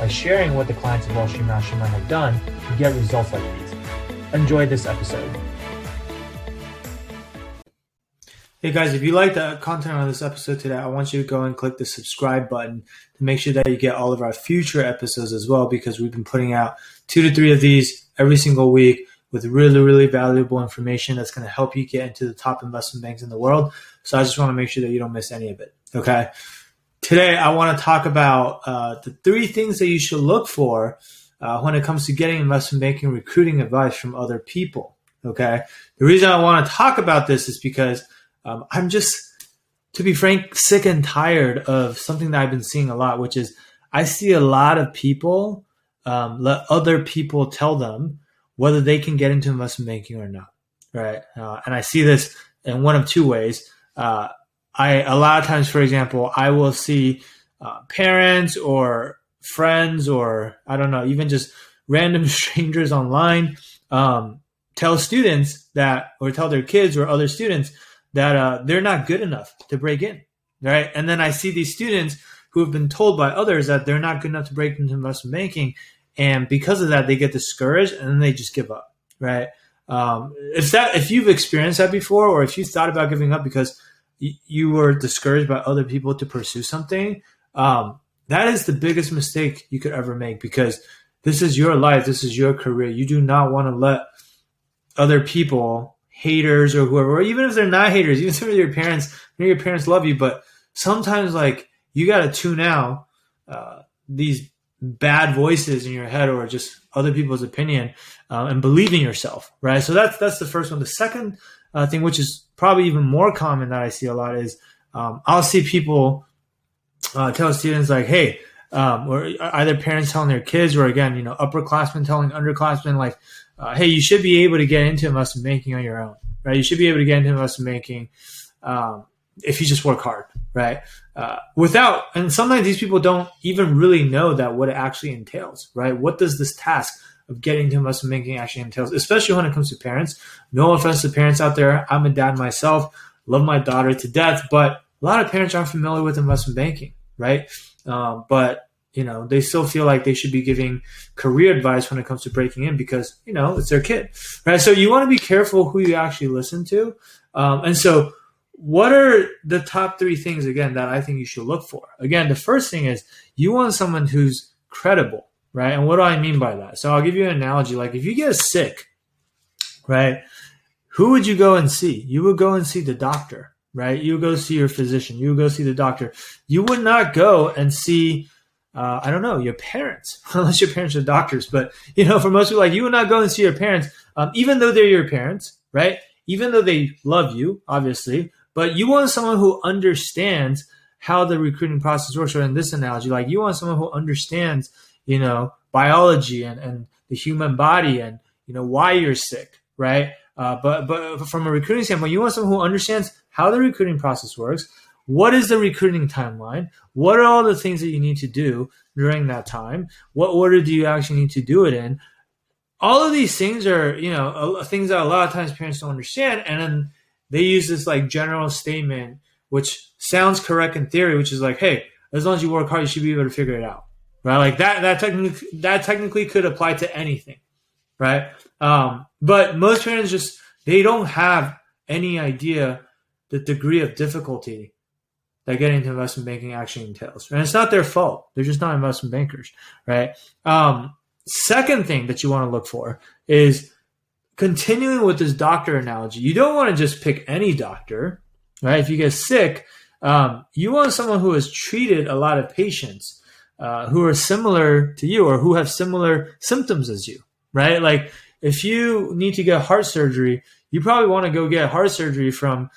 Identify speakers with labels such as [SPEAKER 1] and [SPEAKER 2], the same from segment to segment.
[SPEAKER 1] by sharing what the clients of Wall Street Mastermind have done to get results like these. Enjoy this episode. Hey guys, if you like the content on this episode today, I want you to go and click the subscribe button to make sure that you get all of our future episodes as well, because we've been putting out two to three of these every single week with really, really valuable information that's going to help you get into the top investment banks in the world. So I just want to make sure that you don't miss any of it. Okay. Today, I want to talk about uh, the three things that you should look for uh, when it comes to getting investment banking recruiting advice from other people. Okay. The reason I want to talk about this is because um, I'm just, to be frank, sick and tired of something that I've been seeing a lot, which is I see a lot of people um, let other people tell them whether they can get into investment banking or not. Right. Uh, and I see this in one of two ways. Uh, I a lot of times, for example, I will see uh, parents or friends or I don't know, even just random strangers online um, tell students that or tell their kids or other students that uh, they're not good enough to break in, right? And then I see these students who have been told by others that they're not good enough to break into investment banking, and because of that, they get discouraged and then they just give up, right? Um, if that if you've experienced that before, or if you thought about giving up because you were discouraged by other people to pursue something, um, that is the biggest mistake you could ever make because this is your life, this is your career. You do not want to let other people, haters or whoever, or even if they're not haters, even if they're your parents, your parents love you, but sometimes like you got to tune out uh, these bad voices in your head or just other people's opinion uh, and believe in yourself, right? So that's that's the first one. The second uh, thing, which is probably even more common that I see a lot, is um, I'll see people uh, tell students like, "Hey," um, or either parents telling their kids, or again, you know, upperclassmen telling underclassmen, like, uh, "Hey, you should be able to get into investment banking on your own, right? You should be able to get into investment banking um, if you just work hard, right? Uh, without, and sometimes these people don't even really know that what it actually entails, right? What does this task of getting to investment banking actually entails, especially when it comes to parents. No offense to parents out there. I'm a dad myself, love my daughter to death, but a lot of parents aren't familiar with investment banking, right? Um, but you know they still feel like they should be giving career advice when it comes to breaking in because you know it's their kid right so you want to be careful who you actually listen to um, and so what are the top three things again that i think you should look for again the first thing is you want someone who's credible right? And what do I mean by that? So I'll give you an analogy. Like if you get sick, right? Who would you go and see? You would go and see the doctor, right? You would go see your physician. You would go see the doctor. You would not go and see, uh, I don't know, your parents, unless your parents are doctors. But you know, for most people, like you would not go and see your parents, um, even though they're your parents, right? Even though they love you, obviously, but you want someone who understands how the recruiting process works. Or in this analogy, like you want someone who understands you know, biology and, and the human body and, you know, why you're sick, right? Uh, but, but from a recruiting standpoint, you want someone who understands how the recruiting process works. What is the recruiting timeline? What are all the things that you need to do during that time? What order do you actually need to do it in? All of these things are, you know, things that a lot of times parents don't understand. And then they use this like general statement, which sounds correct in theory, which is like, hey, as long as you work hard, you should be able to figure it out right? Like that that technically that technically could apply to anything, right? Um, but most parents just they don't have any idea the degree of difficulty that getting into investment banking actually entails, and it's not their fault. They're just not investment bankers, right? Um, second thing that you want to look for is continuing with this doctor analogy. You don't want to just pick any doctor, right? If you get sick, um, you want someone who has treated a lot of patients uh, who are similar to you or who have similar symptoms as you, right? Like if you need to get heart surgery, you probably want to go get heart surgery from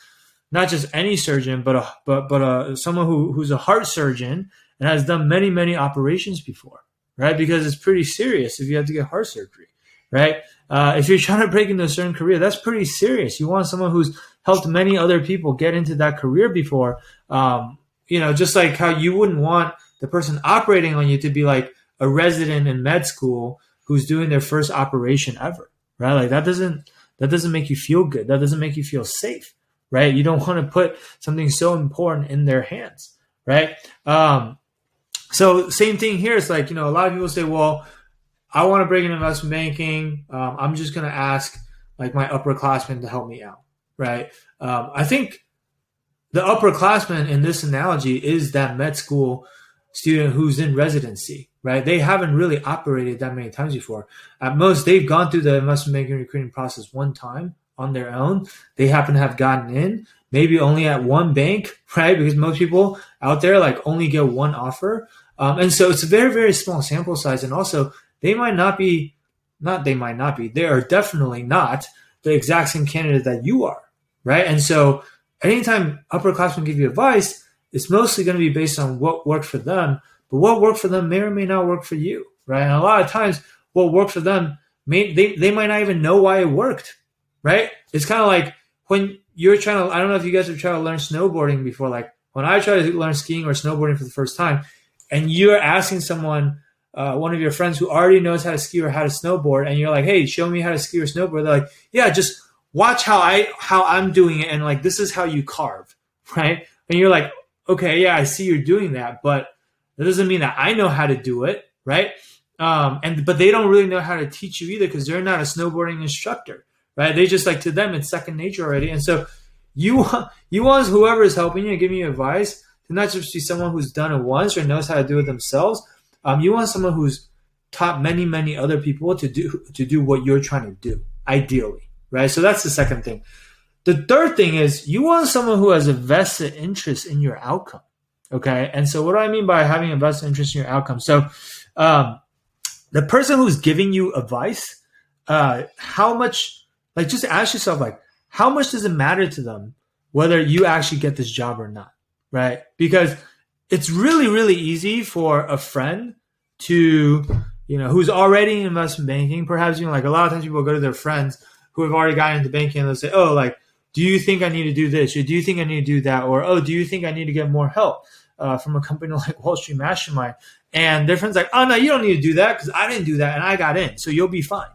[SPEAKER 1] not just any surgeon, but a, but but a, someone who, who's a heart surgeon and has done many many operations before, right? Because it's pretty serious if you have to get heart surgery, right? Uh, if you're trying to break into a certain career, that's pretty serious. You want someone who's helped many other people get into that career before. Um, you know, just like how you wouldn't want the person operating on you to be like a resident in med school who's doing their first operation ever, right? Like that doesn't that doesn't make you feel good. That doesn't make you feel safe, right? You don't want to put something so important in their hands, right? Um, so same thing here. It's like you know a lot of people say, well, I want to break into investment banking. Um, I'm just going to ask like my upperclassmen to help me out, right? Um, I think the upperclassman in this analogy is that med school student who's in residency, right? They haven't really operated that many times before. At most, they've gone through the investment banking recruiting process one time on their own. They happen to have gotten in, maybe only at one bank, right? Because most people out there like only get one offer. Um, and so it's a very, very small sample size. And also, they might not be, not they might not be, they are definitely not the exact same candidate that you are, right? And so anytime upperclassmen give you advice, it's mostly going to be based on what worked for them, but what worked for them may or may not work for you, right? And a lot of times, what worked for them may they, they might not even know why it worked, right? It's kind of like when you're trying to. I don't know if you guys have tried to learn snowboarding before. Like when I tried to learn skiing or snowboarding for the first time, and you're asking someone, uh, one of your friends who already knows how to ski or how to snowboard, and you're like, "Hey, show me how to ski or snowboard." They're like, "Yeah, just watch how I how I'm doing it, and like this is how you carve, right?" And you're like, okay, yeah, I see you're doing that, but that doesn't mean that I know how to do it, right? Um, and but they don't really know how to teach you either because they're not a snowboarding instructor, right? They just like to them it's second nature already, and so you want you want whoever is helping you and giving you advice to not just be someone who's done it once or knows how to do it themselves. Um, you want someone who's taught many many other people to do to do what you're trying to do, ideally, right? So that's the second thing. The third thing is you want someone who has a vested interest in your outcome. Okay. And so what do I mean by having a vested interest in your outcome? So, um, the person who's giving you advice, uh, how much, like, just ask yourself, like, how much does it matter to them whether you actually get this job or not? Right. Because it's really, really easy for a friend to, you know, who's already in investment banking, perhaps, you know, like a lot of times people go to their friends who have already gotten into banking and they'll say, oh, like, do you think I need to do this? Or do you think I need to do that? Or, oh, do you think I need to get more help uh, from a company like Wall Street Mastermind? And their friend's like, oh, no, you don't need to do that because I didn't do that and I got in. So you'll be fine.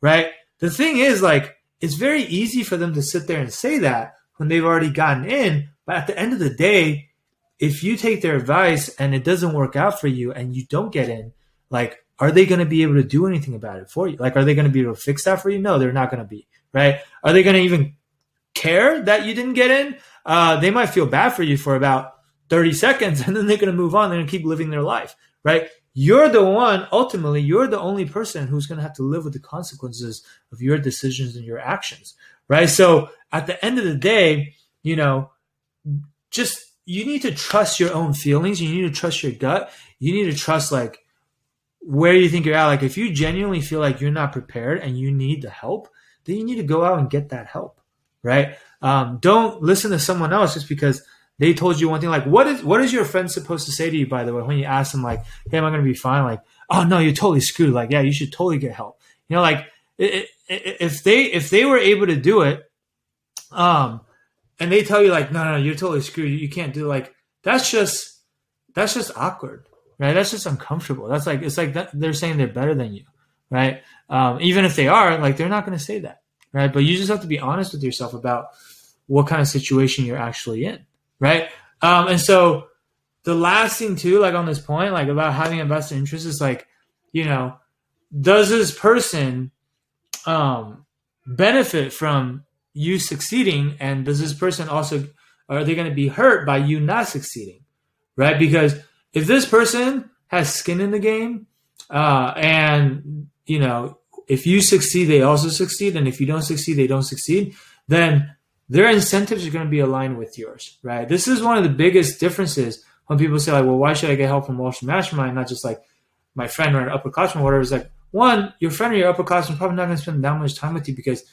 [SPEAKER 1] Right. The thing is, like, it's very easy for them to sit there and say that when they've already gotten in. But at the end of the day, if you take their advice and it doesn't work out for you and you don't get in, like, are they going to be able to do anything about it for you? Like, are they going to be able to fix that for you? No, they're not going to be, right? Are they going to even care that you didn't get in, uh, they might feel bad for you for about 30 seconds and then they're going to move on. They're going to keep living their life, right? You're the one, ultimately, you're the only person who's going to have to live with the consequences of your decisions and your actions, right? So at the end of the day, you know, just you need to trust your own feelings. You need to trust your gut. You need to trust like where you think you're at. Like if you genuinely feel like you're not prepared and you need the help, then you need to go out and get that help right? Um, don't listen to someone else just because they told you one thing. Like, what is what is your friend supposed to say to you? By the way, when you ask them, like, "Hey, am I going to be fine?" Like, "Oh no, you're totally screwed." Like, yeah, you should totally get help. You know, like if they if they were able to do it, um, and they tell you like, "No, no, you're totally screwed. You can't do." It. Like, that's just that's just awkward, right? That's just uncomfortable. That's like it's like that, they're saying they're better than you, right? Um, even if they are, like, they're not going to say that right? But you just have to be honest with yourself about what kind of situation you're actually in, right? Um, and so the last thing too, like on this point, like about having a vested interest is like, you know, does this person um, benefit from you succeeding, and does this person also are they going to be hurt by you not succeeding, right? Because if this person has skin in the game, uh, and you know if you succeed, they also succeed. And if you don't succeed, they don't succeed. Then their incentives are going to be aligned with yours, right? This is one of the biggest differences when people say, like, well, why should I get help from Wall Street Mastermind? Not just like my friend or an upperclassman or whatever. It's like, one, your friend or your upperclassman probably not going to spend that much time with you because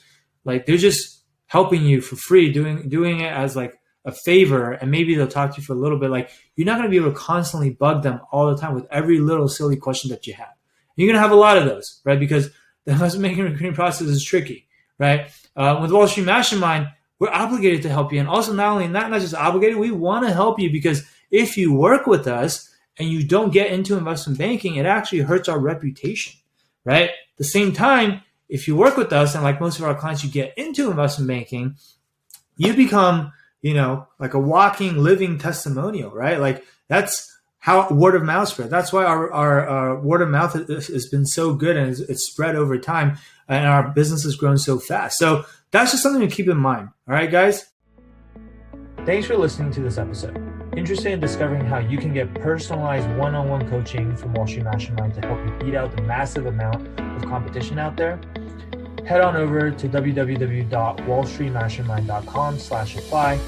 [SPEAKER 1] like they're just helping you for free, doing doing it as like a favor and maybe they'll talk to you for a little bit, like you're not going to be able to constantly bug them all the time with every little silly question that you have. You're going to have a lot of those, right? Because the investment banking recruiting process is tricky, right? Uh, with Wall Street Mastermind, we're obligated to help you. And also, not only that, not just obligated, we want to help you because if you work with us and you don't get into investment banking, it actually hurts our reputation, right? At the same time, if you work with us and like most of our clients, you get into investment banking, you become, you know, like a walking, living testimonial, right? Like that's how word of mouth spread. That's why our, our, our word of mouth has been so good and it's, it's spread over time and our business has grown so fast. So that's just something to keep in mind. All right, guys. Thanks for listening to this episode. Interested in discovering how you can get personalized one on one coaching from Wall Street Mastermind to help you beat out the massive amount of competition out there? Head on over to www.wallstreetmastermind.com slash apply.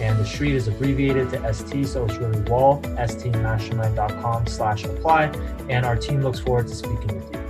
[SPEAKER 1] And the street is abbreviated to ST, so it's really wall, stmastermind.com slash apply. And our team looks forward to speaking with you.